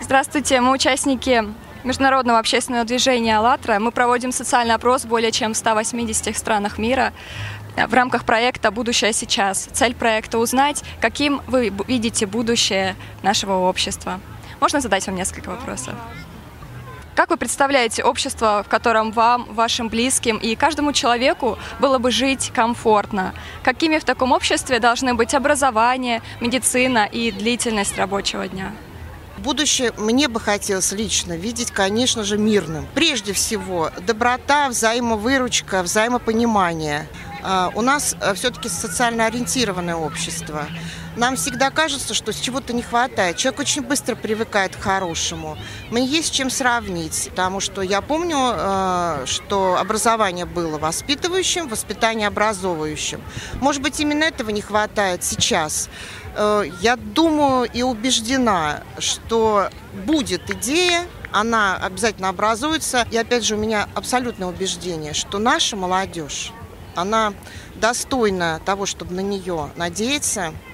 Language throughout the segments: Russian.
Здравствуйте, мы участники международного общественного движения «АЛЛАТРА». Мы проводим социальный опрос в более чем 180 странах мира в рамках проекта «Будущее сейчас». Цель проекта – узнать, каким вы видите будущее нашего общества. Можно задать вам несколько вопросов? Как вы представляете общество, в котором вам, вашим близким и каждому человеку было бы жить комфортно? Какими в таком обществе должны быть образование, медицина и длительность рабочего дня? Будущее мне бы хотелось лично видеть, конечно же, мирным. Прежде всего, доброта, взаимовыручка, взаимопонимание. А, у нас э, все-таки социально ориентированное общество. Нам всегда кажется, что чего-то не хватает. Человек очень быстро привыкает к хорошему. Мне есть чем сравнить, потому что я помню, э, что образование было воспитывающим, воспитание образовывающим. Может быть, именно этого не хватает сейчас. Э, я думаю и убеждена, что будет идея, она обязательно образуется. И опять же, у меня абсолютное убеждение, что наша молодежь, она достойна того, чтобы на нее надеяться –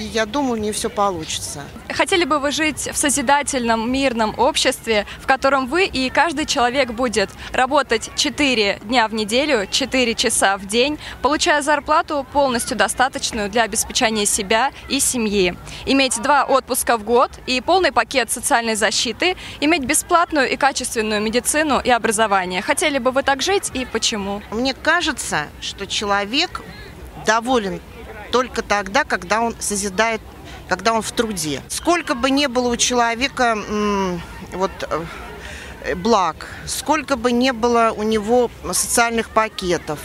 и я думаю, у нее все получится. Хотели бы вы жить в созидательном, мирном обществе, в котором вы и каждый человек будет работать 4 дня в неделю, 4 часа в день, получая зарплату полностью достаточную для обеспечения себя и семьи, иметь два отпуска в год и полный пакет социальной защиты, иметь бесплатную и качественную медицину и образование. Хотели бы вы так жить и почему? Мне кажется, что человек доволен только тогда, когда он созидает, когда он в труде. Сколько бы ни было у человека вот, э, благ, сколько бы ни было у него социальных пакетов,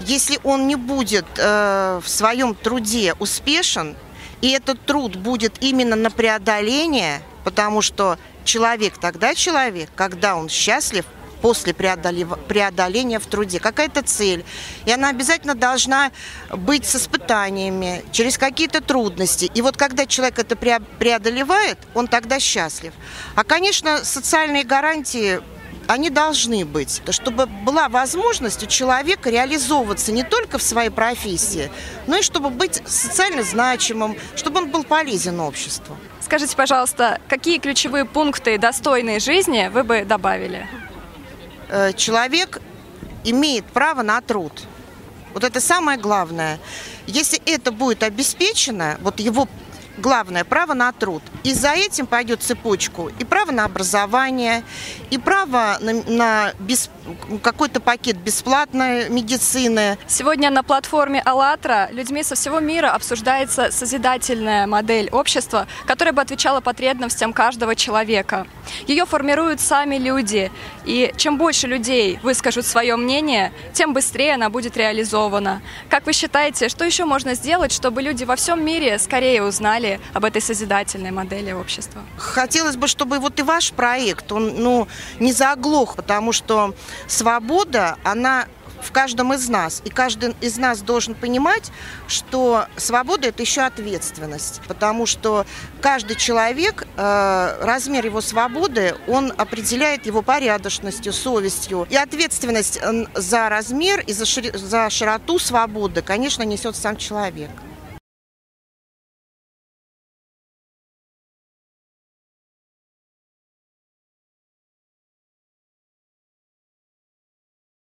если он не будет э, в своем труде успешен, и этот труд будет именно на преодоление, потому что человек тогда человек, когда он счастлив, после преодоления в труде. Какая-то цель. И она обязательно должна быть с испытаниями, через какие-то трудности. И вот когда человек это преодолевает, он тогда счастлив. А, конечно, социальные гарантии они должны быть, чтобы была возможность у человека реализовываться не только в своей профессии, но и чтобы быть социально значимым, чтобы он был полезен обществу. Скажите, пожалуйста, какие ключевые пункты достойной жизни вы бы добавили? Э, человек имеет право на труд. Вот это самое главное. Если это будет обеспечено, вот его главное право на труд. И за этим пойдет цепочку и право на образование, и право на, на без, какой-то пакет бесплатной медицины. Сегодня на платформе АЛЛАТРА людьми со всего мира обсуждается созидательная модель общества, которая бы отвечала потребностям каждого человека. Ее формируют сами люди, и чем больше людей выскажут свое мнение, тем быстрее она будет реализована. Как вы считаете, что еще можно сделать, чтобы люди во всем мире скорее узнали об этой созидательной модели общества? Хотелось бы, чтобы вот и ваш проект, он ну, не заглох, потому что свобода, она в каждом из нас. И каждый из нас должен понимать, что свобода – это еще ответственность. Потому что каждый человек, э, размер его свободы, он определяет его порядочностью, совестью. И ответственность за размер и за широту свободы, конечно, несет сам человек.